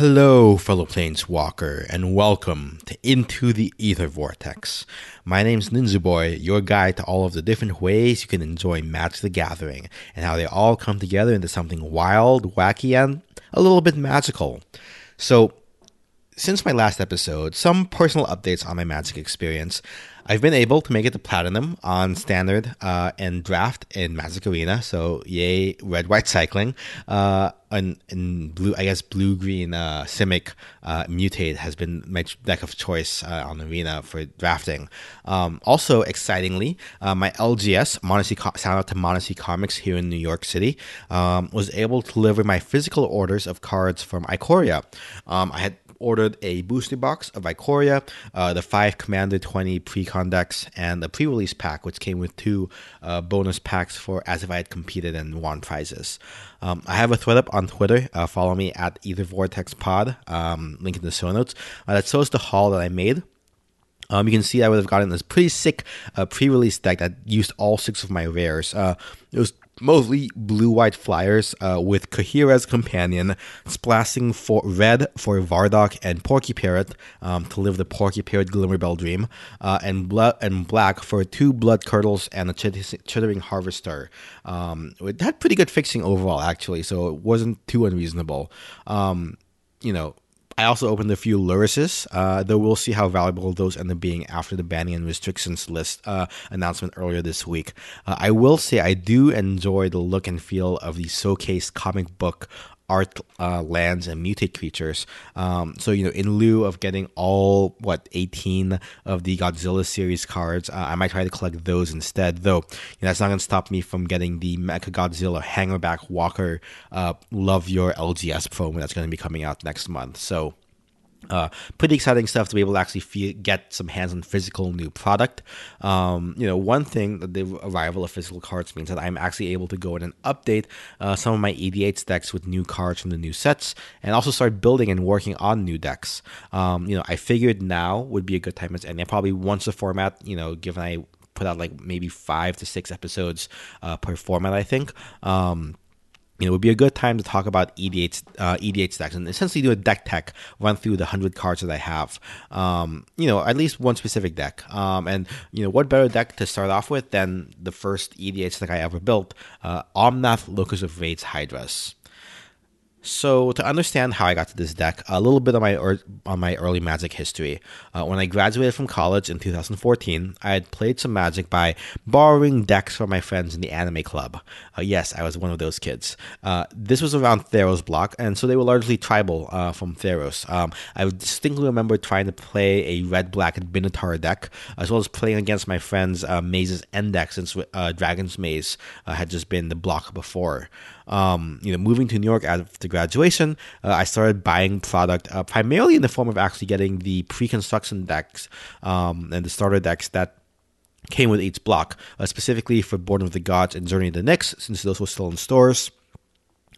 Hello, fellow Planeswalker, and welcome to Into the Ether Vortex. My name's Ninja Boy, your guide to all of the different ways you can enjoy Magic the Gathering, and how they all come together into something wild, wacky, and a little bit magical. So, since my last episode, some personal updates on my Magic experience. I've been able to make it to platinum on standard uh, and draft in Magic Arena. So yay, red white cycling. Uh, and, and blue, I guess blue green uh, Simic uh, mutate has been my deck of choice uh, on Arena for drafting. Um, also, excitingly, uh, my LGS Monacy shout out to Monacy Comics here in New York City um, was able to deliver my physical orders of cards from Ikoria. Um, I had ordered a booster box of Ikoria, uh, the five Commander 20 pre-con and a pre-release pack, which came with two uh, bonus packs for as if I had competed and won prizes. Um, I have a thread up on Twitter. Uh, follow me at Ether Vortex Pod. Um, link in the show notes. Uh, that shows the haul that I made. Um, you can see I would have gotten this pretty sick uh, pre-release deck that used all six of my rares. Uh, it was mostly blue white flyers uh, with Kaheera's companion, splashing for red for Vadrok and Porcuparrot um, to live the Porcuparrot Glimmerbell dream, uh, and blood and black for two Blood Curdles and a Chittering Harvester. Um, it had pretty good fixing overall, actually, so it wasn't too unreasonable. Um, you know, I also opened a few Lurruses, uh, though we'll see how valuable those end up being after the banning and restrictions list uh, announcement earlier this week. Uh, I will say I do enjoy the look and feel of the showcase comic book art uh, lands and mutate creatures. Um, so you know, in lieu of getting all what 18 of the Godzilla series cards, uh, I might try to collect those instead. Though you know, that's not going to stop me from getting the Mecha Godzilla Hangarback Walker uh, Love Your LGS promo that's going to be coming out next month. So uh, pretty exciting stuff to be able to actually get some hands on physical new product. Um, you know, one thing that the arrival of physical cards means that I'm actually able to go in and update uh, some of my EDH decks with new cards from the new sets, and also start building and working on new decks. Um, you know, I figured now would be a good time any. Probably once the format, you know, given I put out like maybe five to six episodes uh, per format, I think. Um, you know, it would be a good time to talk about EDH, uh, EDH decks and essentially do a deck tech, run through the 100 cards that I have. Um, you know, at least one specific deck. Um, and, you know, what better deck to start off with than the first EDH deck I ever built, uh, Omnath Locus of Rage Hydras. So to understand how I got to this deck, a little bit on my er- on my early Magic history. Uh, when I graduated from college in 2014, I had played some Magic by borrowing decks from my friends in the anime club. Uh, yes, I was one of those kids. Uh, this was around Theros block, and so they were largely tribal uh, from Theros. Um, I distinctly remember trying to play a red black Minotaur deck, as well as playing against my friends' uh, Maze's End deck, since uh, Dragon's Maze had just been the block before um, you know, moving to New York after graduation, uh, I started buying product uh, primarily in the form of actually getting the pre-construction decks um, and the starter decks that came with each block, uh, specifically for Born of the Gods and Journey of the Nyx, since those were still in stores.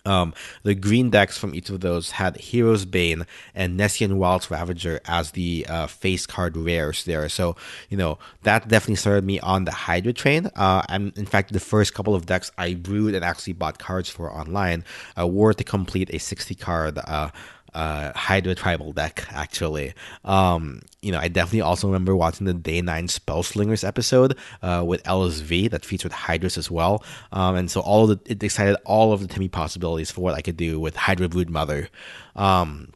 Um, the green decks from each of those had Hero's Bane and Nessian Wild's Ravager as the uh, face card rares there. So, you know, that definitely started me on the Hydra train. Uh, and in fact, the first couple of decks I brewed and actually bought cards for online uh, were to complete a 60 card uh, Hydra tribal deck, actually. Um, you know, I definitely also remember watching the Day 9 Spellslingers episode uh, with LSV that featured Hydras as well. Um, and so all the, it excited all of the Timmy possibilities for what I could do with Hydra Brood Mother. Um,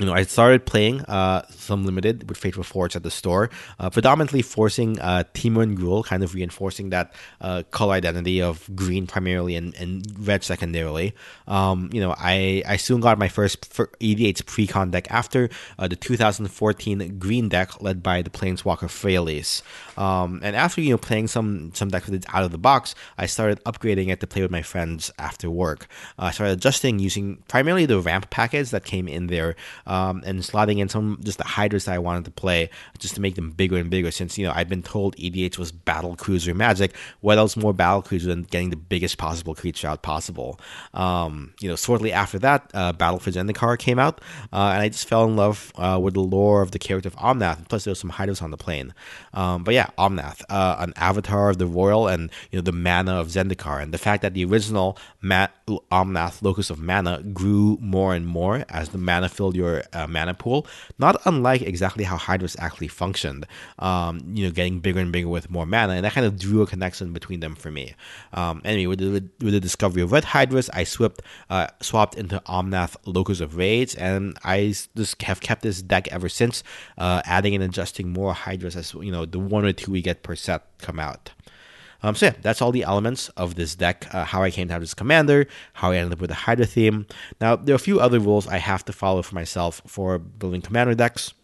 you know, I started playing uh, some limited with Fate Reforged at the store, uh, predominantly forcing uh, and Gruul, kind of reinforcing that uh, color identity of green primarily and, and red secondarily. Um, you know, I, I soon got my first EDH pre-con deck after uh, the 2014 green deck led by the Planeswalker Freyalise. Um, and after, you know, playing some, some decks out of the box, I started upgrading it to play with my friends after work. Uh, I started adjusting using primarily the ramp package that came in there um, and slotting in some just the Hydras that I wanted to play just to make them bigger and bigger. Since you know I've been told EDH was battle cruiser magic, what else more battle cruiser than getting the biggest possible creature out possible? Um, you know, shortly after that, uh, Battle for Zendikar came out, uh, and I just fell in love uh, with the lore of the character of Omnath. Plus, there was some Hydras on the plane. Um, but yeah, Omnath, uh, an avatar of the Roil and you know the mana of Zendikar, and the fact that the original Ma- Omnath locus of mana grew more and more as the mana filled your uh, mana pool, not unlike exactly how Hydras actually functioned. Um, you know, getting bigger and bigger with more mana, and that kind of drew a connection between them for me. Um, anyway, with the, with the discovery of Red Hydras, I swapped uh, swapped into Omnath Locus of Rage, and I just have kept this deck ever since, uh, adding and adjusting more Hydras as you know the one or two we get per set come out. Um, so yeah, that's all the elements of this deck. Uh, how I came to have this commander, how I ended up with the Hydra theme. Now there are a few other rules I have to follow for myself for building commander decks.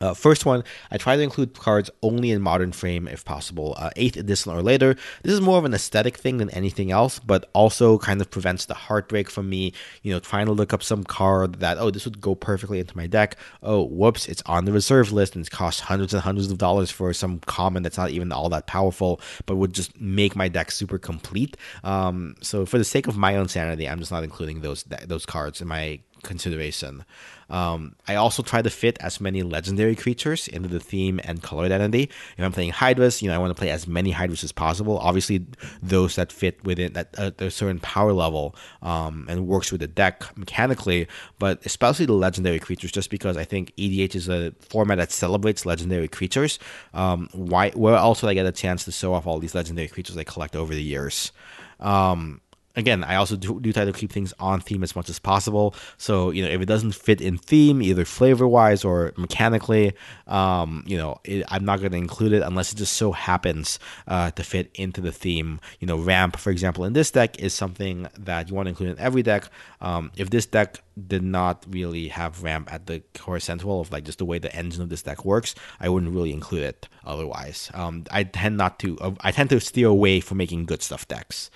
Uh, first one, I try to include cards only in modern frame if possible, uh, 8th edition or later. This is more of an aesthetic thing than anything else, but also kind of prevents the heartbreak from me, you know, trying to look up some card that, oh, this would go perfectly into my deck. Oh, whoops, it's on the reserve list and it costs hundreds and hundreds of dollars for some common that's not even all that powerful, but would just make my deck super complete. Um, so for the sake of my own sanity, I'm just not including those those cards in my consideration. Um, I also try to fit as many legendary creatures into the theme and color identity. If I'm playing Hydras, you know, I want to play as many Hydras as possible. Obviously, those that fit within that uh, a certain power level um, and works with the deck mechanically, but especially the legendary creatures, just because I think EDH is a format that celebrates legendary creatures. Um, why? Where else also I get a chance to show off all these legendary creatures I collect over the years. Um, again, I also do, do, try to keep things on theme as much as possible. So, you know, if it doesn't fit in theme, either flavor wise or mechanically, um, you know, it, I'm not going to include it unless it just so happens uh, to fit into the theme. You know, ramp, for example, in this deck is something that you want to include in every deck. Um, if this deck did not really have ramp at the core central of like just the way the engine of this deck works, I wouldn't really include it otherwise. Um, I tend not to, uh, I tend to steer away from making good stuff decks.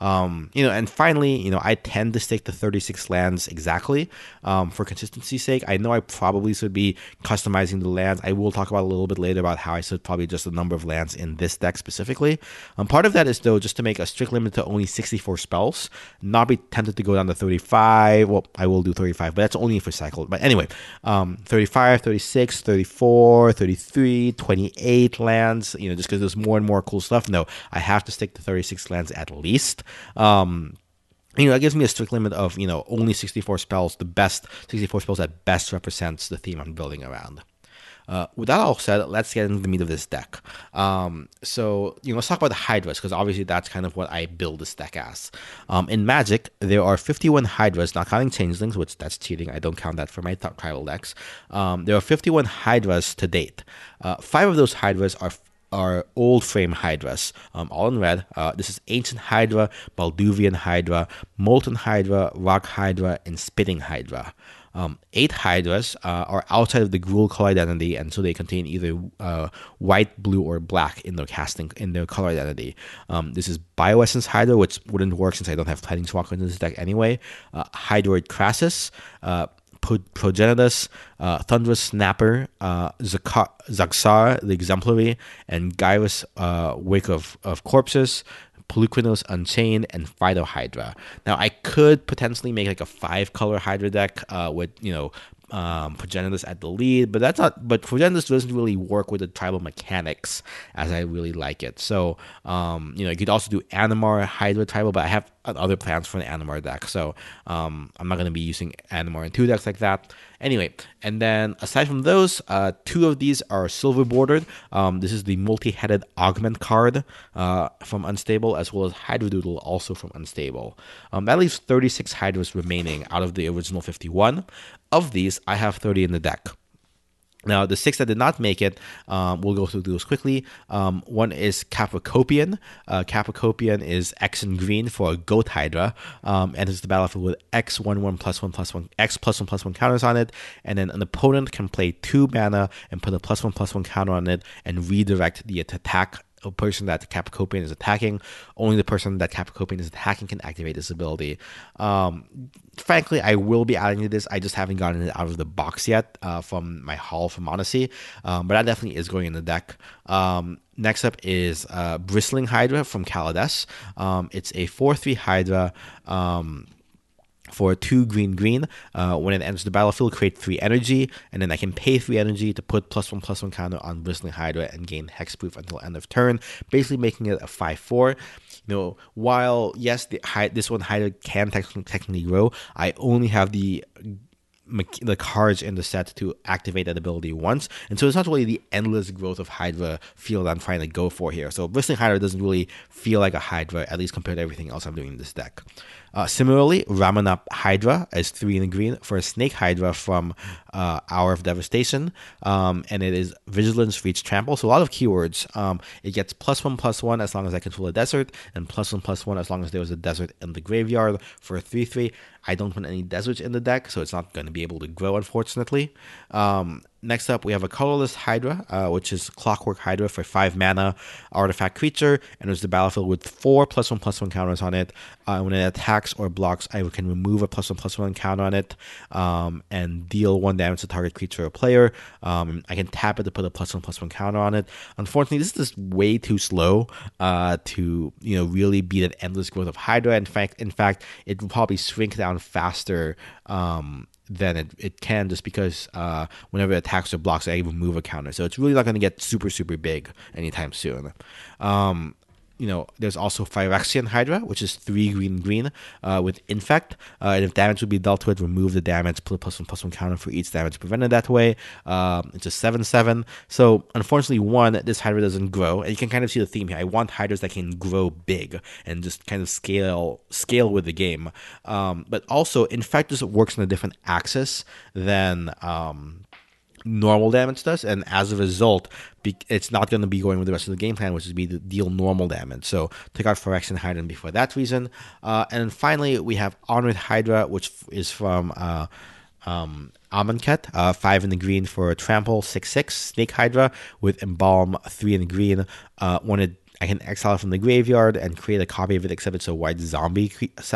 Um, you know, and finally, you know, I tend to stick to 36 lands exactly um, for consistency's sake. I know I probably should be customizing the lands. I will talk about a little bit later about how I should probably adjust the number of lands in this deck specifically. Um, part of that is though just to make a strict limit to only 64 spells, not be tempted to go down to 35. Well, I will do 35, but that's only for cycle. But anyway, um, 35, 36, 34, 33, 28 lands. You know, just because there's more and more cool stuff. No, I have to stick to 36 lands at least. Um, you know, that gives me a strict limit of, you know, only 64 spells, the best 64 spells that best represents the theme I'm building around. Uh, with that all said, let's get into the meat of this deck. Um, so, you know, let's talk about the Hydras, because obviously that's kind of what I build this deck as. Um, in Magic, there are 51 Hydras, not counting Changelings, which that's cheating. I don't count that for my top tribal decks. Um, there are 51 Hydras to date. Uh, five of those Hydras are are old frame hydras, um, all in red. Uh, this is Ancient Hydra, Balduvian Hydra, Molten Hydra, Rock Hydra, and Spitting Hydra. Um, eight hydras uh, are outside of the Gruul color identity, and so they contain either uh, white, blue, or black in their casting in their color identity. Um, this is Bioessence Hydra, which wouldn't work since I don't have Tidings Walker in this deck anyway. Uh, Hydroid Krasis, Progenitus, uh, Thunderous Snapper, uh, Zaxara, the Exemplary, and Gyrus, uh, Wake of, of Corpses, Polukranos Unchained, and Phytohydra. Now, I could potentially make like a five color Hydra deck uh, with, you know, um, Progenitus at the lead, but that's not. But Progenitus doesn't really work with the tribal mechanics as I really like it. So, um, you know, you could also do Animar Hydra tribal, but I have other plans for an Animar deck, so um, I'm not going to be using Animar in two decks like that. Anyway, and then aside from those, uh, two of these are silver bordered. Um, this is the multi-headed augment card uh, from Unstable, as well as Hydradoodle, also from Unstable. Um, that leaves 36 Hydras remaining out of the original 51. Of these, I have 30 in the deck. Now, the six that did not make it, um, we'll go through those quickly. Um, one is Capricopian. Uh, Capricopian is X and green for a Goat Hydra, um, enters the battlefield with X one one plus one plus one X plus one plus one counters on it, and then an opponent can play two mana and put a plus one plus one counter on it and redirect the attack a person that Capricopian is attacking. Only the person that Capricopian is attacking can activate this ability. Um, frankly, I will be adding to this. I just haven't gotten it out of the box yet uh, from my haul from Odyssey, um, but that definitely is going in the deck. Um, next up is uh, Bristling Hydra from Kaladesh. Um, it's a 4 3 Hydra. For two green green. Uh, when it enters the battlefield, create three energy, and then I can pay three energy to put plus one plus one counter on Bristling Hydra and gain hexproof until end of turn, basically making it a five four. You know, while yes, the this one Hydra can technically grow, I only have the the cards in the set to activate that ability once. And so it's not really the endless growth of Hydra field I'm trying to go for here. So Bristling Hydra doesn't really feel like a Hydra, at least compared to everything else I'm doing in this deck. Uh, similarly, Ramunap Hydra is three in the green for a Snake Hydra from uh, Hour of Devastation, um, and it is Vigilance, Reach, Trample. So a lot of keywords. Um, it gets plus one, plus one as long as I control a desert, and plus one, plus one as long as there was a desert in the graveyard for a three, three. I don't want any deserts in the deck, so it's not going to be able to grow, unfortunately. Um, next up, we have a colorless Hydra, uh, which is Clockwork Hydra for five mana artifact creature, and it's the battlefield with four plus one plus one counters on it. Uh, when it attacks or blocks, I can remove a plus one plus one counter on it um, and deal one damage to target creature or player. Um, I can tap it to put a plus one plus one counter on it. Unfortunately, this is way too slow uh, to you know really beat an endless growth of Hydra. In fact, in fact, it will probably shrink down faster um, than it, it can just because uh, whenever it attacks or blocks, I even move a counter. So it's really not going to get super, super big anytime soon. Um, you know, there's also Phyrexian Hydra, which is three green green uh, with Infect. Uh, and if damage would be dealt to it, remove the damage, put a plus one plus one counter for each damage prevented that way. Um, it's a 7 7. So, unfortunately, one, this Hydra doesn't grow. And you can kind of see the theme here. I want Hydras that can grow big and just kind of scale scale with the game. Um, but also, Infect just works on a different axis than. Um, normal damage does, and as a result, it's not going to be going with the rest of the game plan, which is be to deal normal damage. So take out Phyrexian Hydra before that reason. Uh, and finally, we have Honored Hydra, which is from uh, um, Amonkhet, uh, 5 in the green for Trample, 6 6. Snake Hydra with Embalm, 3 in the green. Uh, when it I can exile from the graveyard and create a copy of it, except it's a white zombie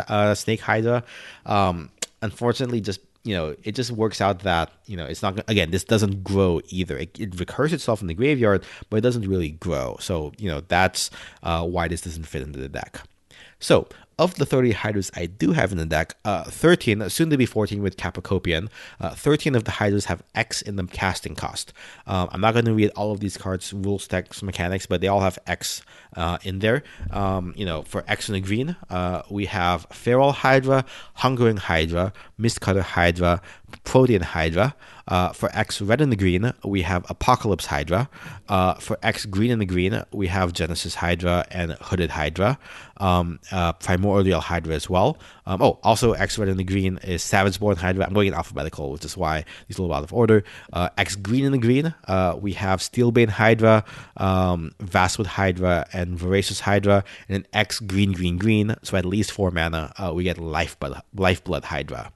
uh, Snake Hydra. Um, unfortunately, just you know, it just works out that you know it's not again. This doesn't grow either. It, it recurs itself in the graveyard, but it doesn't really grow. So you know that's uh, why this doesn't fit into the deck. So of the 30 Hydras I do have in the deck, uh, 13, soon to be 14 with Capricopian, uh, 13 of the Hydras have X in the casting cost. Um, I'm not going to read all of these cards, rules, text, mechanics, but they all have X uh, in there. Um, you know, for X in the green, uh, we have Feral Hydra, Hungering Hydra, Mistcutter Hydra, Protean Hydra. Uh, for X red and the green, we have Apocalypse Hydra. Uh, for X green and the green, we have Genesis Hydra and Hooded Hydra. Um, uh, Primordial Hydra as well. Um, oh, also X red and the green is Savageborn Hydra. I'm going in alphabetical, which is why these a little out of order. Uh, X green and the green, uh, we have Steelbane Hydra, um, Vastwood Hydra, and Voracious Hydra. And then X green, green, green. So at least four mana, we get Lifeblood, Lifeblood Hydra.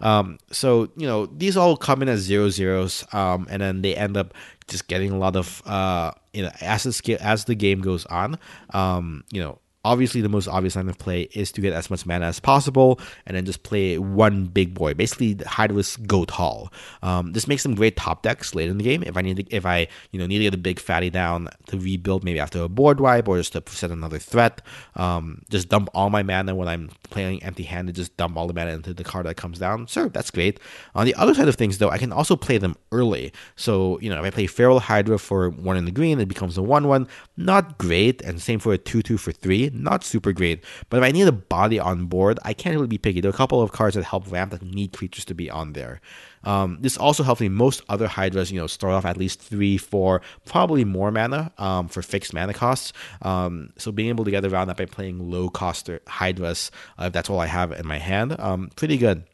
Um, so you know these all come in as zero zeros, um, and then they end up just getting a lot of uh, you know as the as the game goes on. Um, you know obviously the most obvious line of play is to get as much mana as possible and then just play one big boy. Basically, Hydralisk go tall. Um, this makes them great top decks later in the game. If I need to, if I you know need to get a big fatty down to rebuild, maybe after a board wipe or just to set another threat, um, just dump all my mana when I'm playing empty-handed. Just dump all the mana into the card that comes down. Sure, that's great. On the other side of things, though, I can also play them early. So you know, if I play Feral Hydra for one in the green, it becomes a one-one. Not great, and same for a two-two for three not super great. But if I need a body on board, I can't really be picky. There are a couple of cards that help ramp that need creatures to be on there. Um, this also helps me. Most other Hydras, you know, start off at least three, four, probably more mana um, for fixed mana costs. Um, so being able to get around that by playing low cost Hydras, uh, if that's all I have in my hand, um, pretty good.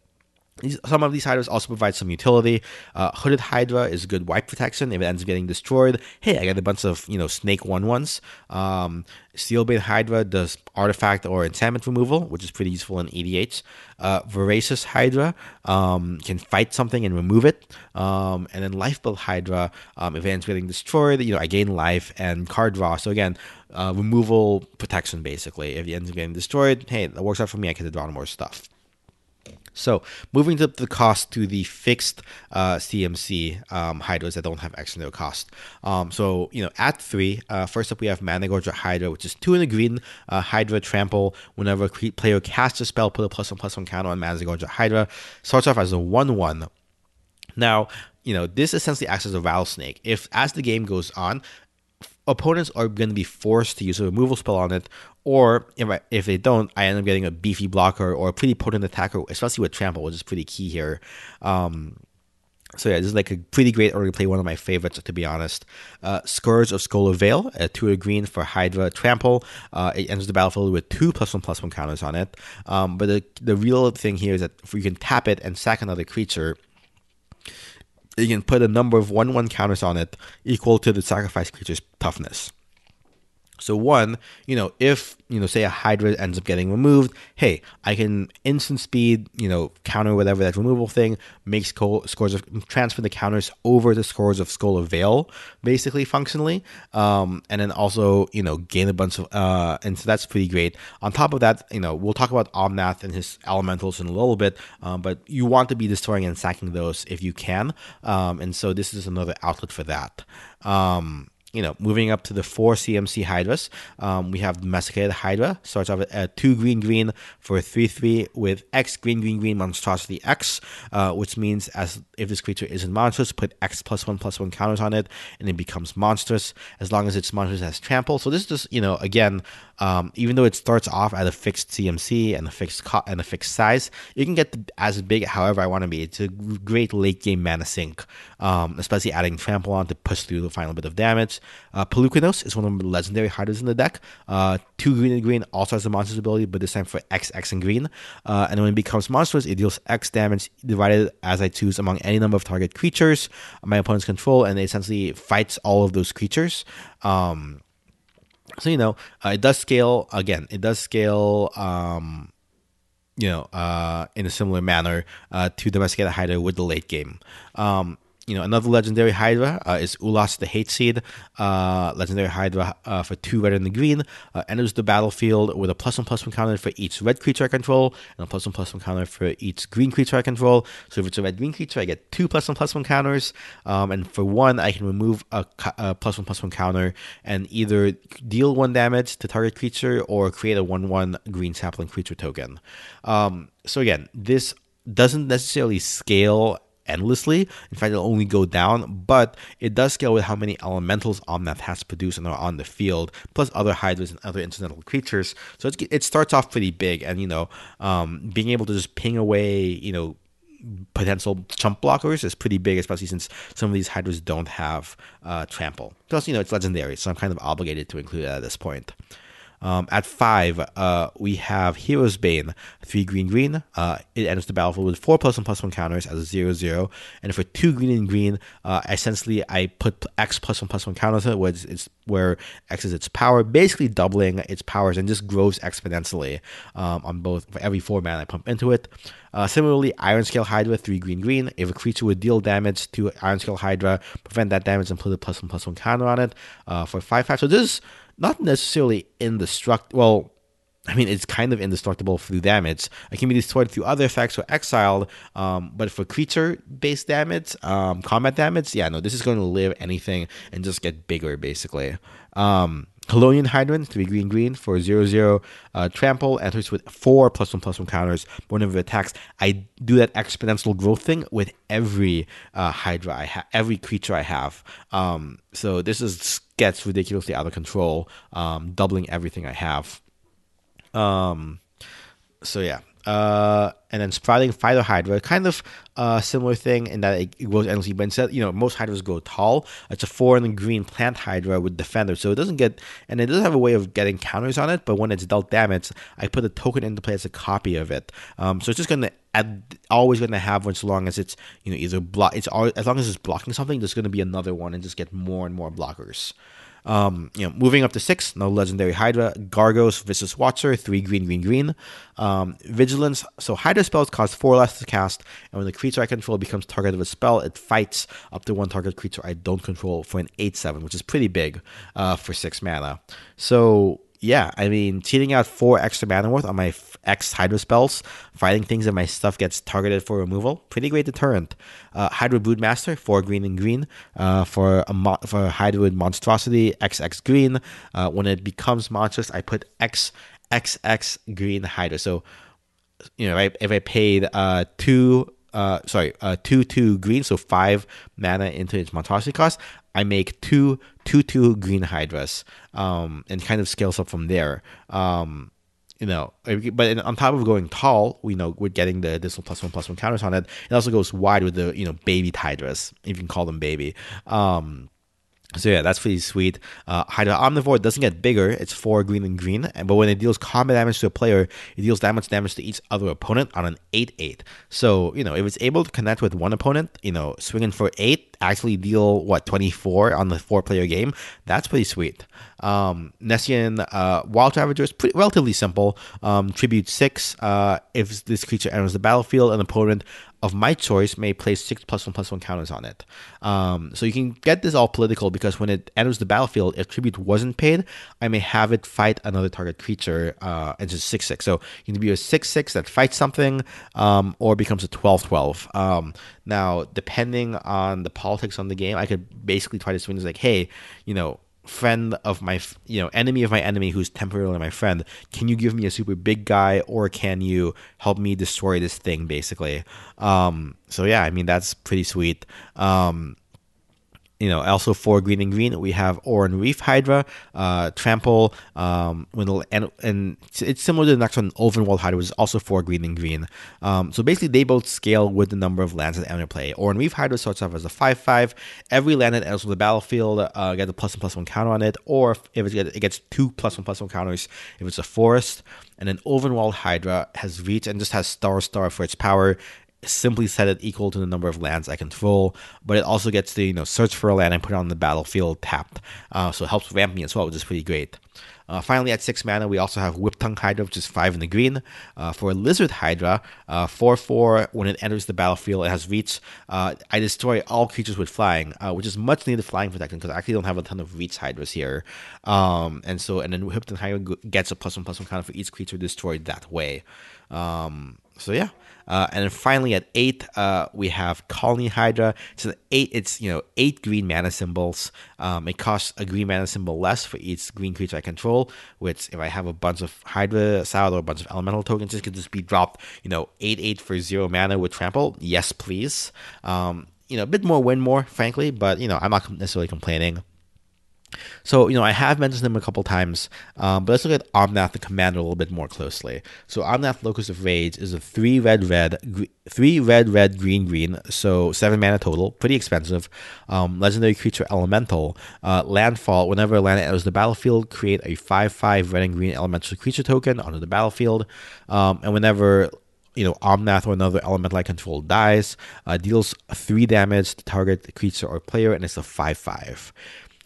Some of these Hydras also provide some utility. Uh, Hooded Hydra is good wipe protection if it ends up getting destroyed. Hey, I got a bunch of you know Snake one ones. Um, Steelbane Hydra does artifact or enchantment removal, which is pretty useful in EDH. Uh, Voracious Hydra um, can fight something and remove it. Um, and then Lifeblood Hydra, um, if it ends up getting destroyed, you know I gain life and card draw. So again, uh, removal protection basically. If it ends up getting destroyed, hey, that works out for me. I can draw more stuff. So moving up the cost to the fixed uh, CMC um, that don't have extra cost. Um, so you know at three, uh, first up we have Managorger Hydra, which is two in the green. Uh, Hydra trample. Whenever a player casts a spell, put a plus one plus one counter on Managorger Hydra. Starts off as a one one. Now you know this essentially acts as a rattlesnake. If as the game goes on, opponents are going to be forced to use a removal spell on it, or if, I, if they don't, I end up getting a beefy blocker or a pretty potent attacker, especially with trample, which is pretty key here. Um, so yeah, this is like a pretty great early play, one of my favorites to be honest. Uh, Scourge of Skola Vale, a two green for Hydra Trample. Uh, it enters the battlefield with two plus one plus one counters on it. Um, but the the real thing here is that you can tap it and sack another creature, you can put a number of 1 1 counters on it equal to the sacrifice creature's toughness. So one, you know, if you know, say a Hydra ends up getting removed, hey, I can instant speed, you know, counter whatever that removal thing, make sco- scores of transfer the counters over the scores of Skola Vale, basically functionally, um, and then also you know gain a bunch of, uh, and so that's pretty great. On top of that, you know, we'll talk about Omnath and his elementals in a little bit, um, but you want to be destroying and sacking those if you can, um, and so this is another outlet for that. Um, you know, moving up to the four CMC Hydras, um, we have Domesticated Hydra. Starts off at two green green for three three with X green green green monstrosity X, uh, which means as if this creature isn't monstrous, put X plus one plus one counters on it, and it becomes monstrous as long as it's monstrous as trample. So this is just you know again um, even though it starts off at a fixed CMC and a fixed co- and a fixed size, you can get as big however I want to be. It's a great late game mana sink, um, especially adding Trample on to push through the final bit of damage. Uh, is one of the legendary Hydras in the deck. Uh, two green and green also has a monster's ability, but this time for X, X, and green. Uh, and when it becomes monstrous, it deals X damage divided as I choose among any number of target creatures my opponent's control, and it essentially fights all of those creatures. Um, so you know, uh, it does scale again. It does scale. Um, you know, uh, in a similar manner uh, to Domesticated Hydra with the late game. Um, you know, another legendary Hydra uh, is Ulasht the Hate Seed. Uh, legendary Hydra uh, for two red and the green uh, enters the battlefield with a plus one plus one counter for each red creature I control and a plus one plus one counter for each green creature I control. So if it's a red green creature, I get two plus one plus one counters, um, and for one, I can remove a, a plus one plus one counter and either deal one damage to target creature or create a one one green sapling creature token. Um, so again, this doesn't necessarily scale endlessly. In fact, it'll only go down, but it does scale with how many elementals Omnath has produced and are on the field, plus other hydras and other incidental creatures. So it starts off pretty big, and you know, um, being able to just ping away, you know, potential chump blockers is pretty big, especially since some of these hydras don't have uh, trample. Plus, you know, it's legendary, so I'm kind of obligated to include it at this point. Um, at five, uh, we have Hero's Bane, three green green. Uh, it enters the battlefield with four plus one plus one counters as a zero zero. And for two green and green, uh, essentially I put X plus one plus one counters on it, it's where X is its power, basically doubling its powers and just grows exponentially um, on both for every four mana I pump into it. Uh, similarly, Ironscale Hydra, 3 green green. If a creature would deal damage to Ironscale Hydra, prevent that damage and put a plus one plus one counter on it uh, for 5 5. So this is not necessarily indestructible. Well, I mean, it's kind of indestructible through damage. It can be destroyed through other effects or exiled, um, but for creature-based damage, um, combat damage, yeah, no, this is going to live anything and just get bigger, basically. Um, Kalonian Hydra, 3 green green for 0 0 uh, trample, enters with 4 plus 1 plus 1 counters whenever it attacks. I do that exponential growth thing with every uh, Hydra I have, every creature I have. Um, so this is gets ridiculously out of control, um, doubling everything I have. Um, so yeah. Uh, and then Sprouting Phytohydra, kind of a similar thing in that it, goes endlessly, but instead, you know, most Hydras go tall. It's a and green plant Hydra with Defender, so it doesn't get, and it does have a way of getting counters on it, but when it's dealt damage, I put a token into play as a copy of it. Um, so it's just going to always going to have one so long as it's you know either block it's all, as long as it's blocking something there's going to be another one and just get more and more blockers um, you know, moving up to six, no legendary Hydra, Gargos, Vicious Watcher, three green, green, green. Um, Vigilance. So Hydra spells cost four less to cast, and when the creature I control becomes target of a spell, it fights up to one target creature I don't control for an eight seven, which is pretty big uh, for six mana. So yeah, I mean, cheating out four extra mana worth on my X Hydra spells, fighting things and my stuff gets targeted for removal, pretty great deterrent. Uh, Hydra Broodmaster, four green and green, uh, for a mo- for Hydra Monstrosity, XX green. Uh, when it becomes monstrous, I put X XX green Hydra. So, you know, if I, if I paid uh, two uh, sorry, uh, two two green, so five mana into its monstrosity cost. I make two two two green hydras, um, and kind of scales up from there. Um, you know, but on top of going tall, we know we're getting the additional plus one plus one counters on it. It also goes wide with the you know baby hydras, if you can call them baby. Um, so yeah, that's pretty sweet. Uh, Hydra Omnivore doesn't get bigger; it's four green and green. But when it deals combat damage to a player, it deals damage damage to each other opponent on an eight eight. So you know, if it's able to connect with one opponent, you know, swinging for eight, actually deal what twenty four on the four player game. That's pretty sweet. Um, Nessian uh, Wild Ravager is pretty relatively simple. Um, tribute six. Uh, if this creature enters the battlefield, an opponent of my choice may place six plus one plus one counters on it. Um, so you can get this all political because when it enters the battlefield, if tribute wasn't paid, I may have it fight another target creature uh, and just six six. So you can be a six six that fights something, um, or becomes a 12-12. Um, now, depending on the politics on the game, I could basically try to swing this like, hey, you know, friend of my you know enemy of my enemy who's temporarily my friend can you give me a super big guy or can you help me destroy this thing basically? Um so yeah i mean that's pretty sweet. Um you know, also for green and green, we have Oran-Rief Hydra, uh, Trample, um, and, and it's similar to the next one, Ulvenwald Hydra, which is also for green and green. Um, so basically, they both scale with the number of lands that enter play. Oran-Rief Hydra starts off as a 5 5. Every land that enters the battlefield uh, gets a plus one plus one counter on it, or if it gets two plus one plus one counters if it's a forest. And then Ulvenwald Hydra has reach and just has star star for its power simply set it equal to the number of lands I control, but it also gets to you know search for a land and put it on the battlefield tapped, uh, so it helps ramp me as well, which is pretty great. Uh, finally, at 6 mana, we also have Whiptongue Hydra, which is 5 in the green. Uh, for a Lizard Hydra, 4 uh, 4, when it enters the battlefield, it has reach. Uh, I destroy all creatures with flying, uh, which is much needed flying protection because I actually don't have a ton of reach Hydras here. Um, and so, and then Whiptongue Hydra gets a plus 1 plus 1 counter for each creature destroyed that way. Um, so yeah, uh, and then finally at eight, uh, we have Khalni Hydra. So eight, it's you know eight green mana symbols. Um, it costs a green mana symbol less for each green creature I control. Which if I have a bunch of Hydra Salad or a bunch of elemental tokens, this could just be dropped. You know, eight eight for zero mana with trample. Yes, please. Um, you know, a bit more win more, frankly, but you know, I'm not necessarily complaining. So, you know, I have mentioned him a couple times, um, but let's look at Omnath the Commander a little bit more closely. So, Omnath Locus of Rage is a three red red, three red red green green, so seven mana total, pretty expensive. Um, legendary creature Elemental, uh, landfall. Whenever land enters the battlefield, create a five five red and green elemental creature token onto the battlefield, um, and whenever you know, Omnath or another elemental I control dies, uh, deals three damage to target creature or player, and it's a 5 5.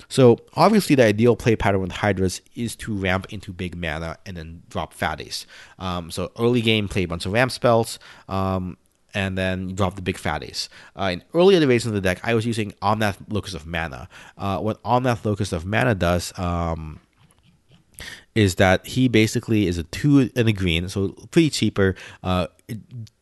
So obviously, the ideal play pattern with Hydras is to ramp into big mana and then drop fatties. Um, so early game, play a bunch of ramp spells. Um, and then drop the big fatties. Uh, in early iterations of the deck, I was using Omnath Locus of Mana. Uh, what Omnath Locus of Mana does um, is that he basically is a two in a green, so pretty cheaper. Uh,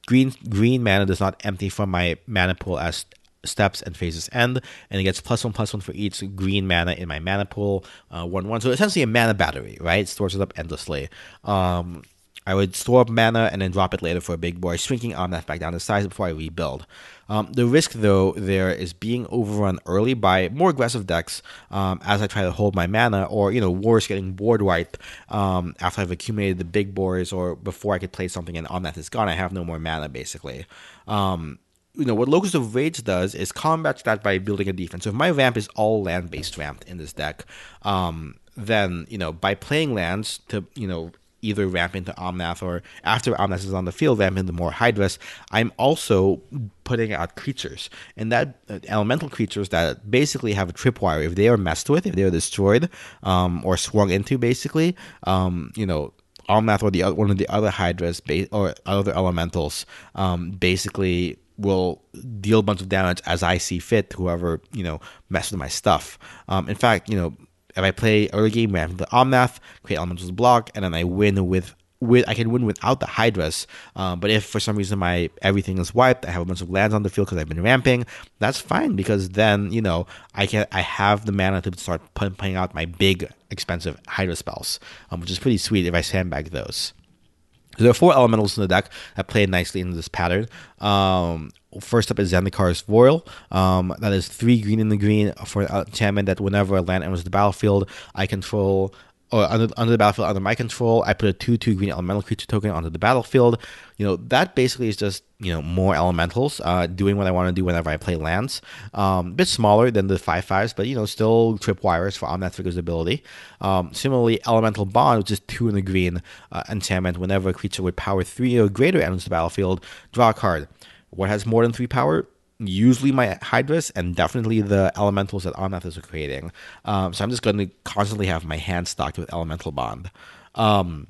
green green mana does not empty from my mana pool as steps and phases end, and it gets plus one plus one for each green mana in my mana pool, uh, one one. So essentially a mana battery, right? Stores it up endlessly. Um, I would store up mana and then drop it later for a big boy, shrinking Omnath back down to size before I rebuild. Um, the risk, though, there is being overrun early by more aggressive decks um, as I try to hold my mana, or you know, worse, getting board wiped um, after I've accumulated the big boys, or before I could play something and Omnath is gone. I have no more mana, basically. Um, you know what Locus of Rage does is combat that by building a defense. So if my ramp is all land based ramped in this deck, um, then you know by playing lands to you know either ramp into Omnath or after Omnath is on the field, ramp into more Hydras. I'm also putting out creatures, and that uh, elemental creatures that basically have a tripwire. If they are messed with, if they are destroyed um, or swung into, basically, um, you know. Omnath or the other, one of the other Hydras ba- or other elementals um, basically will deal a bunch of damage as I see fit to whoever you know messes with my stuff. Um, in fact, you know if I play early game ramp the Omnath, create elementals block, and then I win with with I can win without the Hydras. Um, but if for some reason my everything is wiped, I have a bunch of lands on the field because I've been ramping. That's fine because then you know I can I have the mana to start playing out my big expensive Hydra spells, um, which is pretty sweet if I sandbag those. There are four elementals in the deck that play nicely in this pattern. Um, first up is Zendikar's Roil. Um, that is three green in the green for an enchantment that whenever a land enters the battlefield, I control or under, under the battlefield under my control, I put a two two green elemental creature token onto the battlefield. You know that basically is just you know more elementals uh, doing what I want to do whenever I play lands. Um, a bit smaller than the five fives, but you know still tripwires for Omnath Trigger's ability. Um, similarly, Elemental Bond, which is two in the green uh, enchantment. Whenever a creature with power three or greater enters the battlefield, draw a card. What has more than three power? Usually my Hydras and definitely the elementals that Omnath is creating. Um, so I'm just going to constantly have my hand stocked with Elemental Bond. Um,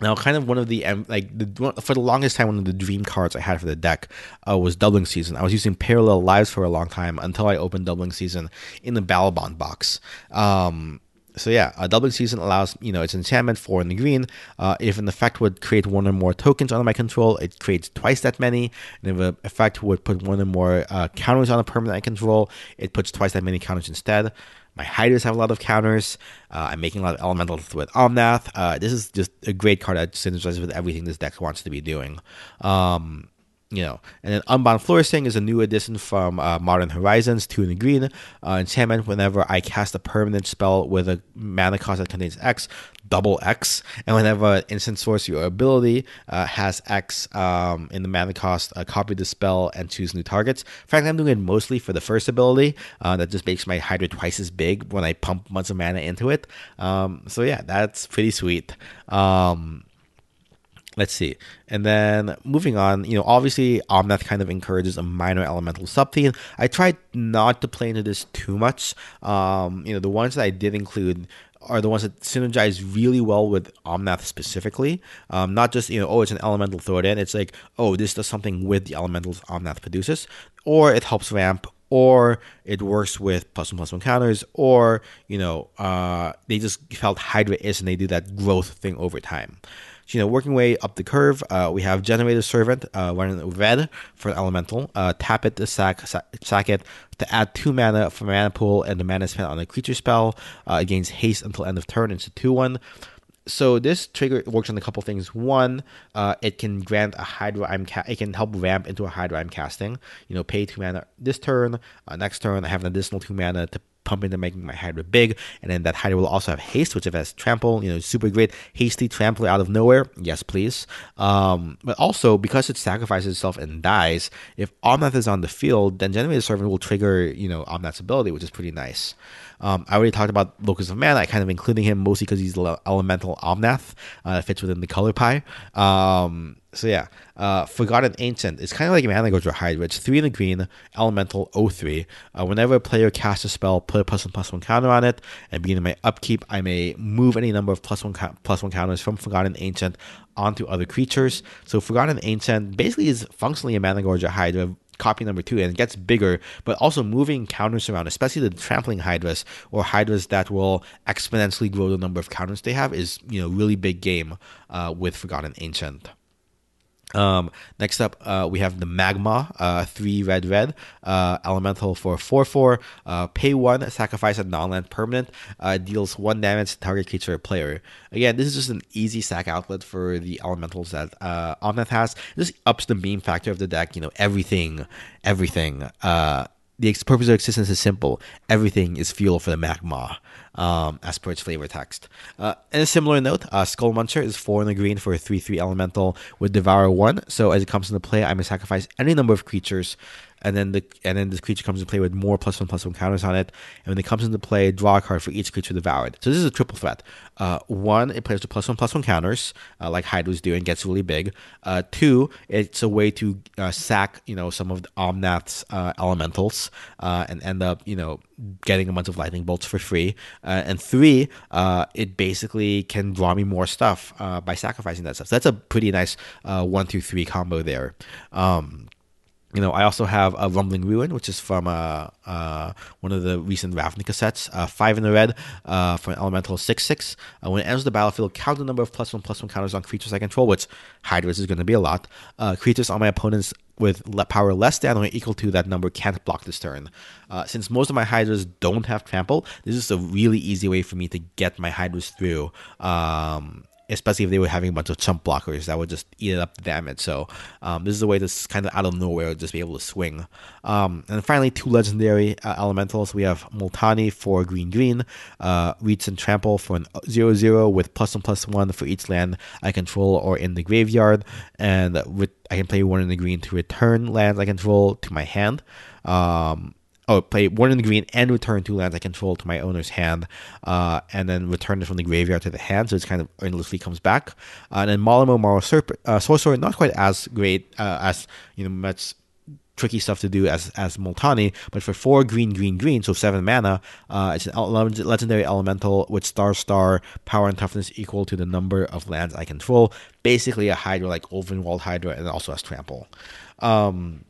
now, kind of one of the like the, for the longest time, one of the dream cards I had for the deck uh, was Doubling Season. I was using Parallel Lives for a long time until I opened Doubling Season in the Battlebond box. Um, so yeah, a doubling season allows you know it's enchantment four in the green. Uh, if an effect would create one or more tokens under my control, it creates twice that many. And if an effect would put one or more uh, counters on a permanent I control, it puts twice that many counters instead. My Hydras have a lot of counters. Uh, I'm making a lot of elementals with Omnath. Uh, this is just a great card that synergizes with everything this deck wants to be doing. Um, you know, and then Unbound Flourishing is a new addition from uh, Modern Horizons, two in the green. Uh, enchantment whenever I cast a permanent spell with a mana cost that contains X, double X, and whenever an instant sorcery or ability uh, has X um, in the mana cost, uh, copy the spell and choose new targets. Frankly, I'm doing it mostly for the first ability. Uh, that just makes my Hydra twice as big when I pump bunch of mana into it. Um, so yeah, that's pretty sweet. Um, let's see. And then moving on, you know, obviously Omnath kind of encourages a minor elemental subtheme. I tried not to play into this too much. Um, you know, the ones that I did include are the ones that synergize really well with Omnath specifically. Um, not just, you know, oh, it's an elemental, throw it in. It's like, oh, this does something with the elementals Omnath produces. Or it helps ramp, or it works with plus one plus one counters, or, you know, uh, they just felt Hydra is and they do that growth thing over time. You know, working way up the curve, uh, we have Generator Servant uh, running red for elemental. Uh, tap it to sack, sack it to add two mana from mana pool and the mana spent on a creature spell. Uh, it gains haste until end of turn. It's a 2 1 so this trigger works on a couple things. One, uh, it can grant a Hydra I'm ca- it can help ramp into a Hydra I'm casting. You know, pay two mana this turn. Uh, next turn, I have an additional two mana to pump into making my Hydra big, and then that Hydra will also have haste, which if it has trample, you know, super great hasty trample out of nowhere. Yes, please. Um, but also because it sacrifices itself and dies, if Omnath is on the field, then Generator Servant will trigger you know Omnath's ability, which is pretty nice. Um, I already talked about Locus of Mana. I kind of including him mostly because he's elemental Omnath. Uh, fits within the color pie. Um, so yeah, uh, Forgotten Ancient. It's kind of like a Managorger Hydra. It's three in the green, elemental 03. Uh, whenever a player casts a spell, put a plus one plus one counter on it, and beginning my upkeep, I may move any number of plus one plus one counters from Forgotten Ancient onto other creatures. So Forgotten Ancient basically is functionally a Managorger Hydra copy number two and it gets bigger, but also moving counters around, especially the trampling hydras or hydras that will exponentially grow the number of counters they have is you know really big game uh, with Forgotten Ancient. Um, next up, uh, we have the Magma, uh, 3 red red, uh, elemental for 4 4. Uh, pay 1, sacrifice a non land permanent, uh, deals 1 damage to target creature or player. Again, this is just an easy sack outlet for the elementals that uh, Omnath has. This ups the beam factor of the deck, you know, everything, everything. The purpose of existence is simple. Everything is fuel for the magma, um, as per its flavor text. Uh, and a similar note, uh, Skullmulcher is 4 in the green for a 3 3 elemental with Devour 1. So as it comes into play, I may sacrifice any number of creatures and then the and then this creature comes into play with more plus one plus one counters on it. And when it comes into play, draw a card for each creature devoured. So this is a triple threat. Uh, one, it plays the plus one plus one counters, uh, like Hydra's do, and gets really big. Uh, two, it's a way to uh, sack you know some of the Omnath's uh, elementals uh, and end up you know getting a bunch of lightning bolts for free. and three, it basically can draw me more stuff by sacrificing that stuff. So that's a pretty nice one through three combo there. Um, you know, I also have a Rumbling Ruin, which is from uh, uh, one of the recent Ravnica sets. Uh, five in the red uh, for an elemental 6 6. Uh, when it enters the battlefield, count the number of plus one plus one counters on creatures I control, which Hydra's is going to be a lot. Uh, creatures on my opponents with power less than or equal to that number can't block this turn. Since most of my Hydras don't have trample, this is a really easy way for me to get my Hydras through. Um, especially if they were having a bunch of chump blockers that would just eat it up the damage. So um, this is a way to kind of out of nowhere just be able to swing. Um, and finally, two legendary uh, elementals. We have Multani for green green, uh, Reach and Trample for an 0 0 with plus one plus one for each land I control or in the graveyard. And with I can play one in the green to return lands I control to my hand. Um, oh, play one in the green and return two lands I control to my owner's hand, uh, and then return it from the graveyard to the hand, so it's kind of endlessly comes back. Uh, and then Molimo Maro Serp- uh, Sorcerer, not quite as great uh, as you know much tricky stuff to do as as Multani, but for four green, green, green, so seven mana, uh, it's an legendary elemental with star, star, power and toughness equal to the number of lands I control. Basically, a Hydra like Ulvenwald Hydra, and also has trample. Um,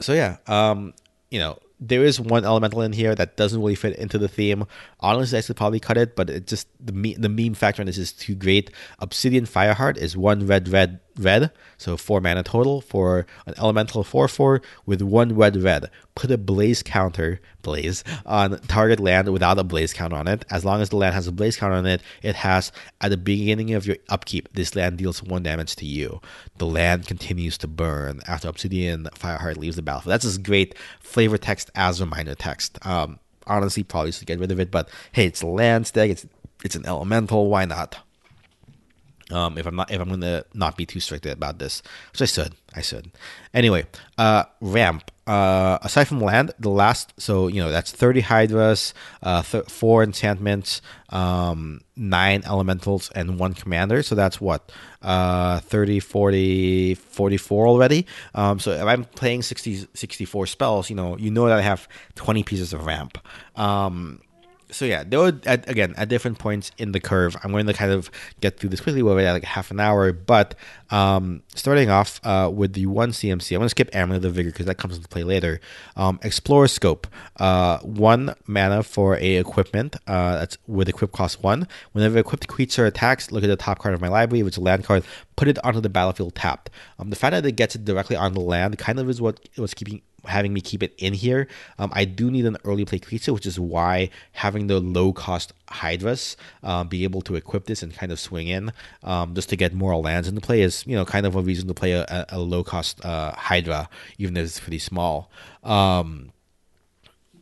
so yeah, um, you know, there is one elemental in here that doesn't really fit into the theme. Honestly, I should probably cut it, but it just the me- the meme factor on this is too great. Obsidian Fireheart is one red, red, red, so four mana total for an elemental four four with one red, red. Put a blaze counter, blaze on target land without a blaze counter on it. As long as the land has a blaze counter on it, it has at the beginning of your upkeep, this land deals one damage to you. The land continues to burn after Obsidian Fireheart leaves the battlefield. That's just great flavor text as reminder text. Um, honestly probably should get rid of it, but hey, it's a land stack, it's it's an elemental, why not? Um, if I'm not if I'm gonna not be too strict about this, which I should, I should. Anyway, uh, ramp. Uh, aside from land, the last so you know that's 30 hydras, uh, th- four enchantments, um, nine elementals, and one commander. So that's what uh, 30, 40, 44 already. Um, so if I'm playing 60, 64 spells, you know, you know that I have 20 pieces of ramp. Um, so yeah, there were at, again at different points in the curve. I'm going to kind of get through this quickly. We're at like half an hour, but um, starting off uh, with the one CMC, I'm going to skip Amulet of the Vigor because that comes into play later. Um, Explorer Scope, uh, one mana for a equipment. Uh, that's with equip cost one. Whenever equipped creature attacks, look at the top card of my library. If it's a land card, put it onto the battlefield tapped. Um, the fact that it gets it directly on the land kind of is what was keeping having me keep it in here. Um, I do need an early play creature, which is why having the low cost Hydras um, be able to equip this and kind of swing in um, just to get more lands into play is you know kind of a reason to play a, a low cost uh, Hydra, even if it's pretty small. Um,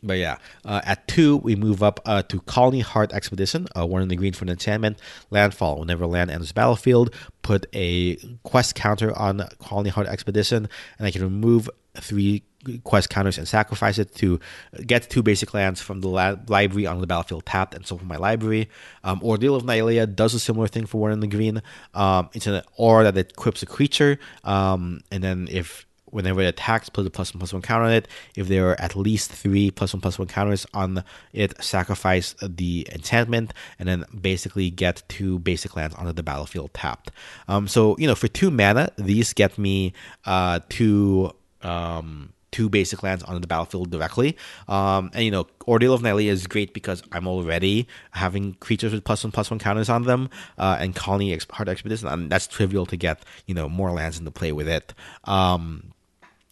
but yeah, uh, at two, we move up uh, to Khalni Heart Expedition, uh, one in the green for an enchantment. Landfall. Whenever land enters battlefield, put a quest counter on Khalni Heart Expedition, and I can remove three quest counters and sacrifice it to get two basic lands from the library on the battlefield tapped and so from my library. Um, Ordeal of Nylea does a similar thing for one in the green. Um, it's an aura that equips a creature, um, and then if whenever it attacks, put a plus one plus one counter on it. If there are at least three plus one plus one counters on it, sacrifice the enchantment, and then basically get two basic lands onto the battlefield tapped. Um, so you know, for two mana, these get me uh, two um, two basic lands on the battlefield directly. Um, and you know, Ordeal of Nylea is great because I'm already having creatures with plus one plus one counters on them, uh, and Khalni Heart Expedition, and that's trivial to get you know more lands into play with it. Um,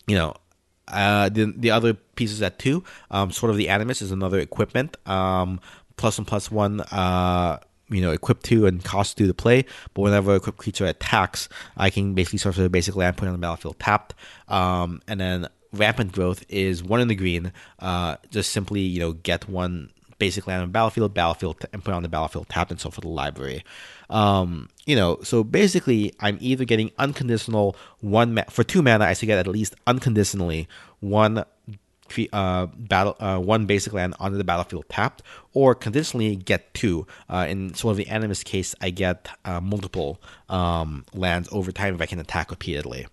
you know, uh, the the other pieces at two, um, Sword of the Animist is another equipment. Um, plus one plus one. Uh, you know, equip two and cost two to play. But whenever a creature attacks, I can basically sorcerer a basic land, put on the battlefield tapped. Um, and then rampant growth is one in the green. Uh, just simply, you know, get one basic land on the battlefield, battlefield, and put on the battlefield tapped and so for the library. Um, you know, so basically, I'm either getting unconditional one ma- for two mana. I should get at least unconditionally one uh, battle uh, one basic land onto the battlefield tapped, or conditionally get two. Uh, in Sword of the Animist case, I get uh, multiple um, lands over time if I can attack repeatedly.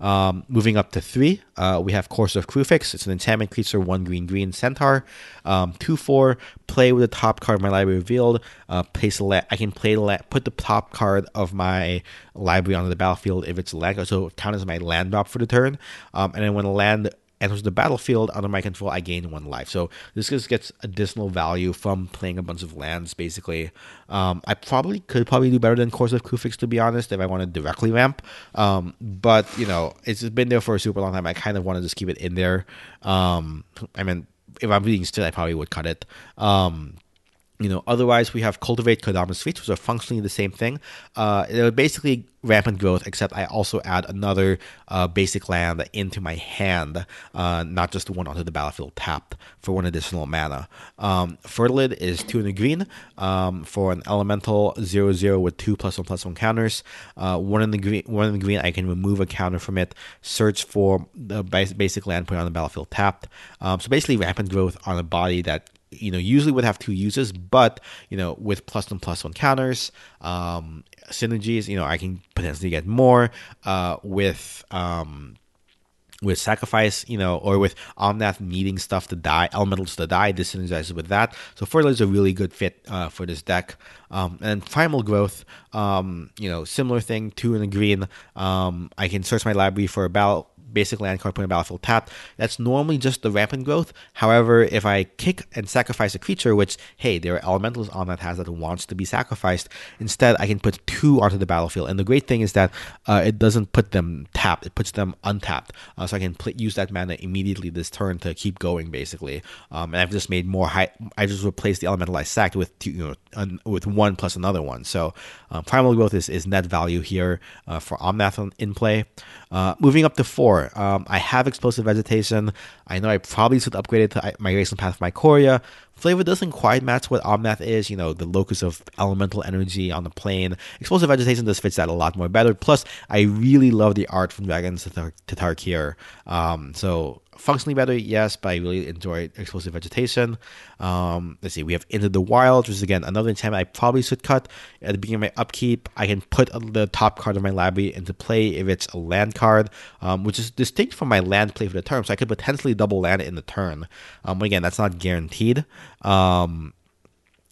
Um, moving up to three, uh, we have Courser of Kruphix. It's an enchantment creature, one green green centaur. Um, two four. Play with the top card of my library revealed. Uh, place a la- I can play la- put the top card of my library onto the battlefield if it's a land. So count as my land drop for the turn. Um, and then when a land enters the battlefield under my control, I gain one life. So this just gets additional value from playing a bunch of lands, basically. Um, I probably could probably do better than Courser of Kruphix, to be honest, if I want to directly ramp. Um, but, you know, it's been there for a super long time. I kind of want to just keep it in there. Um, I mean, if I'm reading still, I probably would cut it. Um, you know, otherwise we have cultivate Kodama's feats, which are functionally the same thing. Uh, they're basically rampant growth, except I also add another uh, basic land into my hand, uh, not just the one onto the battlefield tapped for one additional mana. Um, Fertilid is two in the green um, for an elemental zero zero with two plus one plus one counters. Uh, one in the green, one in the green, I can remove a counter from it. Search for the basic land put on the battlefield tapped. Um, so basically, rampant growth on a body that you know usually would have two uses but you know with plus one plus one counters um synergies you know i can potentially get more uh with um with sacrifice, you know, or with Omnath needing stuff to die, elementals to die, this synergizes with that. So Fertilid is a really good fit uh, for this deck. Um, and Primal Growth, um, you know, similar thing, two in the green. Um, I can search my library for a battle basic land card put in battlefield tapped. That's normally just the rampant growth. However, if I kick and sacrifice a creature, which hey, there are elementals on that has that wants to be sacrificed, instead I can put two onto the battlefield. And the great thing is that uh, it doesn't put them tapped; it puts them untapped. Uh, so I can pl- use that mana immediately this turn to keep going, basically. Um, and I've just made more high. I just replaced the elemental I sacked with two, you know un- with one plus another one. So uh, primal growth is, is net value here uh, for Omnath in play. Uh, moving up to four, um, I have explosive vegetation. I know I probably should upgrade it to migration path of Ikoria. Flavor doesn't quite match what Omnath is, you know, the locus of elemental energy on the plane. Explosive vegetation just fits that a lot more better. Plus, I really love the art from Dragons to, Tar- Tarkir. Um, so functionally better, yes, but I really enjoy explosive vegetation. Um, let's see, we have Into the Wild, which is again another enchantment I probably should cut at the beginning of my upkeep. I can put the top card of my library into play if it's a land card, um, which is distinct from my land play for the turn, so I could potentially double land it in the turn. Um, but again, that's not guaranteed. Um,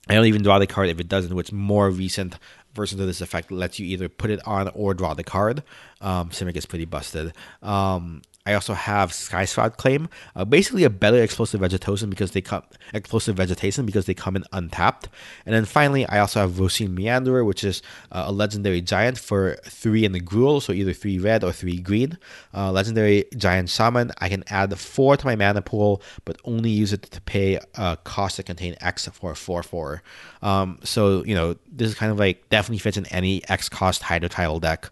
I don't even draw the card if it doesn't, which more recent versions of this effect lets you either put it on or draw the card. Um, Simic is pretty busted. Um, I also have Sky Claim, uh, basically a better explosive vegetation because they come explosive vegetation because they come in untapped. And then finally, I also have Rosheen Meanderer, which is uh, a legendary giant for three in the Gruul, so either three red or three green. Uh, legendary giant shaman. I can add four to my mana pool, but only use it to pay a cost that contain X for four four. Um, so you know this is kind of like definitely fits in any X cost Hydro Tile deck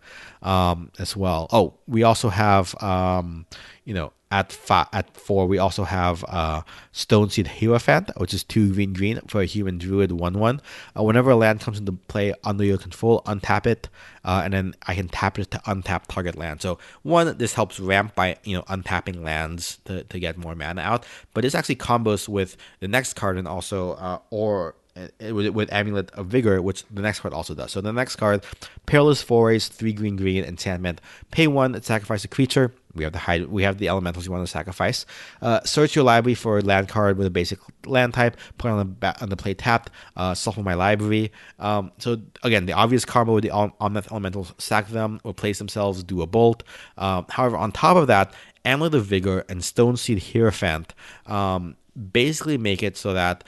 um, as well. Oh, we also have, um, you know, at at four, we also have uh, Stoneseed Hierophant, which is two green green for a human druid one one. Uh, whenever a land comes into play under your control, untap it, uh, and then I can tap it to untap target land. So one, this helps ramp by you know untapping lands to, to get more mana out, but this actually combos with the next card and also uh, or with, with Amulet of Vigor, which the next card also does. So the next card, Perilous Forays, three green green enchantment. Pay one, sacrifice a creature. We have the high, we have the elementals you want to sacrifice. Uh, search your library for a land card with a basic land type. Put on the on the play tapped. Uh, shuffle my library. Um, so again, the obvious combo with the Omnath elementals: sack them, replace themselves, do a bolt. Um, however, on top of that, Amulet of Vigor and Stoneseed Hierophant um, basically make it so that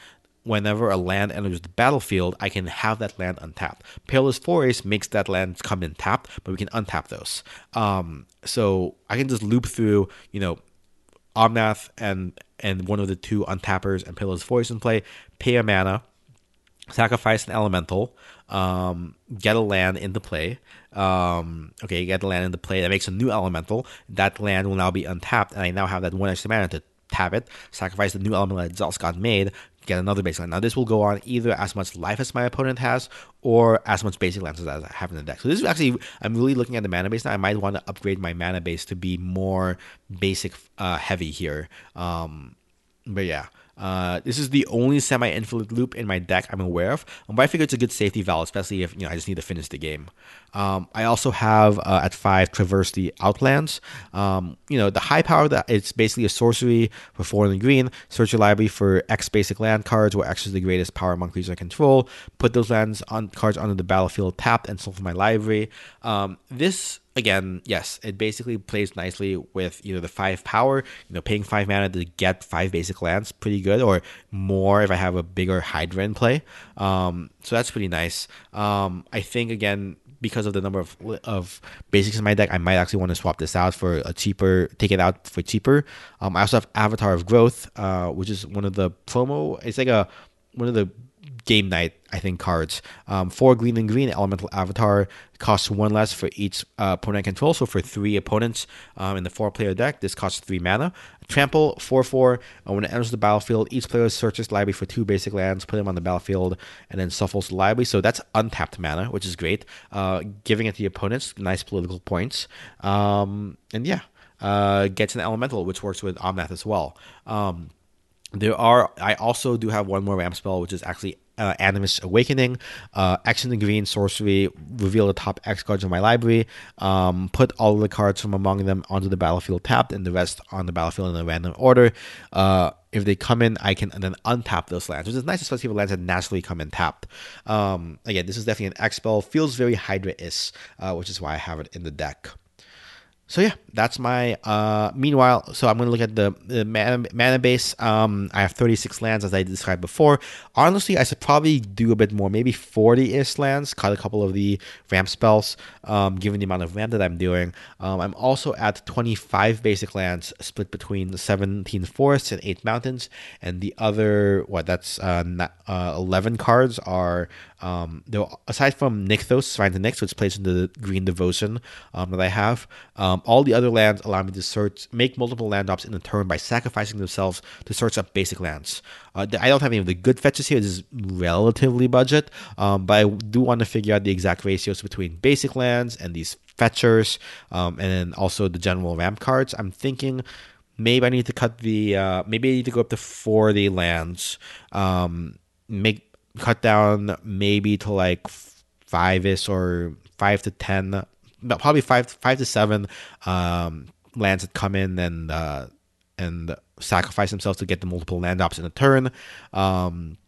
whenever a land enters the battlefield, I can have that land untapped. Perilous Forays makes that land come in tapped, but we can untap those. Um, so I can just loop through, you know, Omnath and and one of the two untappers and Perilous Forays in play, pay a mana, sacrifice an elemental, um, get a land into play. Um, okay, get the land into play. That makes a new elemental. That land will now be untapped, and I now have that one extra mana to tap it, sacrifice the new element that just got made, get another basic land. Now this will go on either as much life as my opponent has, or as much basic lands as I have in the deck. So this is actually I'm really looking at the mana base now. I might want to upgrade my mana base to be more basic uh, heavy here. Um, but yeah. Uh, this is the only semi-infinite loop in my deck I'm aware of, but I figure it's a good safety valve, especially if you know I just need to finish the game. Um, I also have uh, at five traverse the outlands. Um, you know the high power that it's basically a sorcery for four and green. Search your library for X basic land cards, where X is the greatest power among creatures I control. Put those lands on cards onto the battlefield tapped and from my library. Um, this again, yes, it basically plays nicely with know the five power. You know, paying five mana to get five basic lands, pretty good, or more if I have a bigger Hydra in play. Um, so that's pretty nice. Um, I think again because of the number of of basics in my deck, I might actually want to swap this out for a cheaper, take it out for cheaper. Um, I also have Avatar of Growth, uh, which is one of the promo. It's like a one of the game night, I think, cards. Um, four green and green elemental avatar costs one less for each uh, opponent control. So for three opponents um, in the four player deck, this costs three mana. Trample, 4 4. Uh, when it enters the battlefield, each player searches library for two basic lands, put them on the battlefield, and then shuffles the library. So that's untapped mana, which is great. Uh, giving it to the opponents, nice political points. Um, and yeah, uh, gets an elemental, which works with Omnath as well. Um, there are. I also do have one more ramp spell, which is actually uh, Animist's Awakening, uh, Action and Green Sorcery, reveal the top X cards of my library, um, put all of the cards from among them onto the battlefield tapped, and the rest on the battlefield in a random order. Uh, if they come in, I can then untap those lands, which is nice, especially for lands that naturally come in tapped. Um, again, this is definitely an X spell, feels very Hydra is, uh, which is why I have it in the deck so yeah, that's my. Uh, meanwhile, so I'm gonna look at the, the mana, mana base. Um, I have 36 lands as I described before. Honestly, I should probably do a bit more, maybe 40-ish lands. Cut a couple of the ramp spells, um, given the amount of ramp that I'm doing. Um, I'm also at 25 basic lands, split between 17 forests and 8 mountains, and the other what that's uh, uh 11 cards are um, though aside from Nykthos, Shrine to Nyx, which plays into the Green Devotion um, that I have, um, all the other lands allow me to search, make multiple land drops in a turn by sacrificing themselves to search up basic lands. Uh, I don't have any of the good fetches here. This is relatively budget, um, but I do want to figure out the exact ratios between basic lands and these fetchers, um, and then also the general ramp cards. I'm thinking maybe I need to cut the uh, maybe I need to go up to 40 lands. Um, make cut down maybe to like five ish or five to ten, probably five five to seven um, lands that come in and uh, and sacrifice themselves to get the multiple land ops in a turn. Um,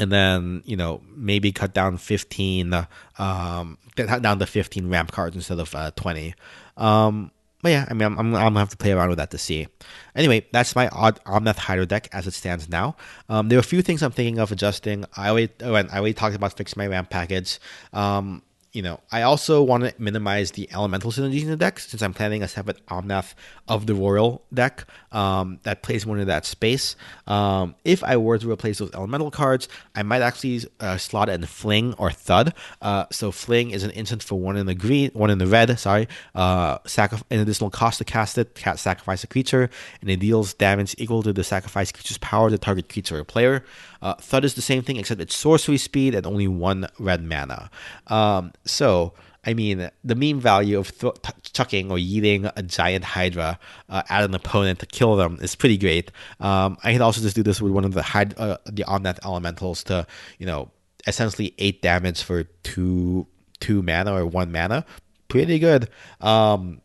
and then you know maybe cut down 15 um down to 15 ramp cards instead of uh, 20 um but yeah, I mean, I'm, I'm, I'm, gonna have to play around with that to see. Anyway, that's my odd Omnath Hydro deck as it stands now. Um, there are a few things I'm thinking of adjusting. I already, oh, I already talked about fixing my ramp package. Um, you know, I also want to minimize the elemental synergies in the deck since I'm planning a separate Omnath of the Roil deck um, that plays more in that space. Um, if I were to replace those elemental cards, I might actually uh, slot in Fling or Thud. Uh, so Fling is an instant for one in the green, one in the red. Sorry, uh, sacri- an additional cost to cast it. Sacrifice a creature, and it deals damage equal to the sacrifice creature's power to target creature or player. Uh, Thud is the same thing, except it's sorcery speed and only one red mana. Um, so, I mean, the meme value of th- chucking or yeeting a giant Hydra uh, at an opponent to kill them is pretty great. Um, I can also just do this with one of the Hyd- uh, the Omnath elementals to, you know, essentially eight damage for two two mana or one mana. Pretty good. Um,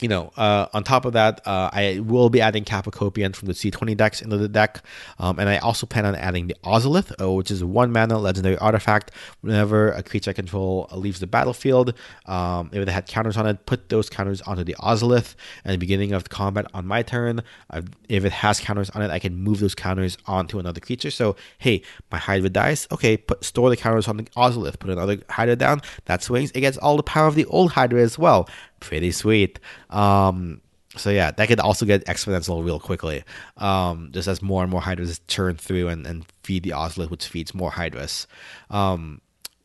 you know, uh, on top of that, uh, I will be adding Capricopian from the C20 decks into the deck. Um, and I also plan on adding the Ozolith, uh, which is one mana legendary artifact. Whenever a creature I control leaves the battlefield, um, if it had counters on it, put those counters onto the Ozolith. At the beginning of the combat on my turn, uh, if it has counters on it, I can move those counters onto another creature. So, hey, my Hydra dies. Okay, put store the counters on the Ozolith, put another Hydra down. That swings. It gets all the power of the old Hydra as well pretty sweet. Um, so yeah, that could also get exponential real quickly. Um, just as more and more hydras churn through and, and feed the Ozolith, which feeds more hydras. Um,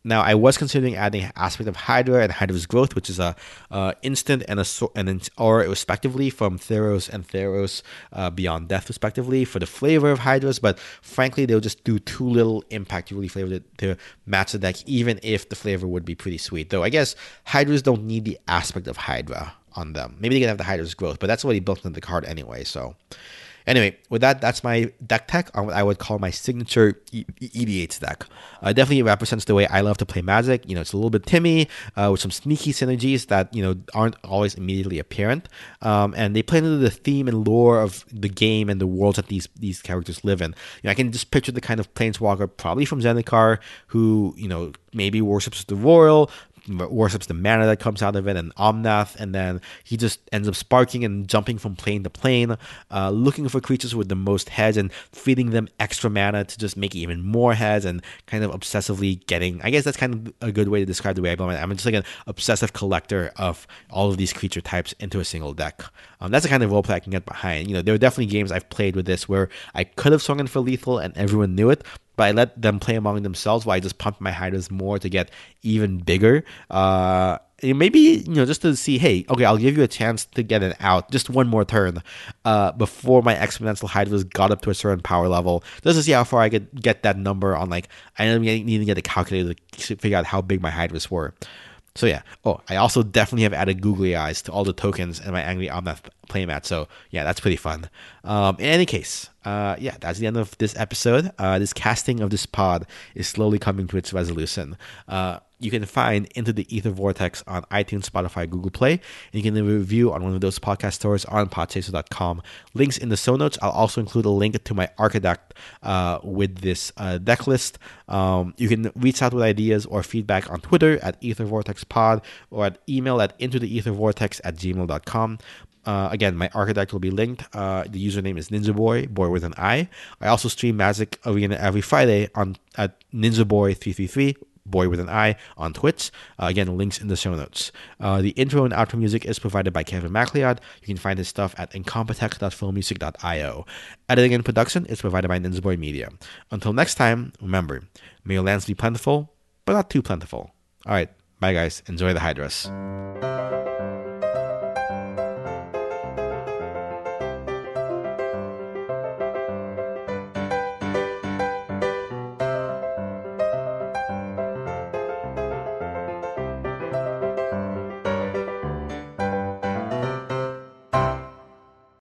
now, I was considering adding aspect of Hydra and Hydra's growth, which is a uh, instant and a and an aura respectively from Theros and Theros uh, Beyond Death respectively for the flavor of Hydras. But frankly, they'll just do too little impact to really flavor it to match the deck, even if the flavor would be pretty sweet. Though I guess Hydras don't need the aspect of Hydra on them. Maybe they can have the Hydra's growth, but that's what he built into the card anyway. So. Anyway, with that, that's my deck tech on what I would call my signature EDH deck. Uh, definitely represents the way I love to play Magic. You know, it's a little bit Timmy uh, with some sneaky synergies that you know aren't always immediately apparent, um, and they play into the theme and lore of the game and the worlds that these these characters live in. You know, I can just picture the kind of planeswalker, probably from Zendikar, who you know maybe worships the Roil, worships the mana that comes out of it and Omnath, and then he just ends up sparking and jumping from plane to plane, uh, looking for creatures with the most heads and feeding them extra mana to just make even more heads and kind of obsessively getting. I guess that's kind of a good way to describe the way I play. I'm just like an obsessive collector of all of these creature types into a single deck. Um, that's the kind of roleplay I can get behind. You know, there are definitely games I've played with this where I could have swung in for lethal and everyone knew it, but I let them play among themselves while I just pumped my hydras more to get even bigger. Uh, maybe you know just to see, hey, okay, I'll give you a chance to get an out, just one more turn, uh, before my exponential hydras got up to a certain power level, just to see how far I could get that number on. Like, I didn't need to get a calculator to figure out how big my hydras were. So yeah. Oh, I also definitely have added googly eyes to all the tokens in my Angry Omnath playmat. So yeah, that's pretty fun. Um, in any case, uh, yeah, that's the end of this episode. Uh, this casting of this pod is slowly coming to its resolution. Uh, you can find Into the Ether Vortex on iTunes, Spotify, Google Play. And you can leave a review on one of those podcast stores on podchaser.com. Links in the show notes. I'll also include a link to my Archidekt uh, with this uh, deck list. Um, you can reach out with ideas or feedback on Twitter at EtherVortexPod or at email at into the ethervortex at gmail.com. Uh, again, my Archidekt will be linked. Uh, the username is Ninja Boi, boy with an I. I also stream Magic Arena every Friday on at Ninja Boi 333 boy with an I on Twitch. Uh, again, links in the show notes. Uh, the intro and outro music is provided by Kevin MacLeod. You can find his stuff at incompetech.filmmusic.io. Editing and production is provided by Ninja Boi Media. Until next time, remember, may your lands be plentiful, but not too plentiful. All right, bye guys. Enjoy the Hydras.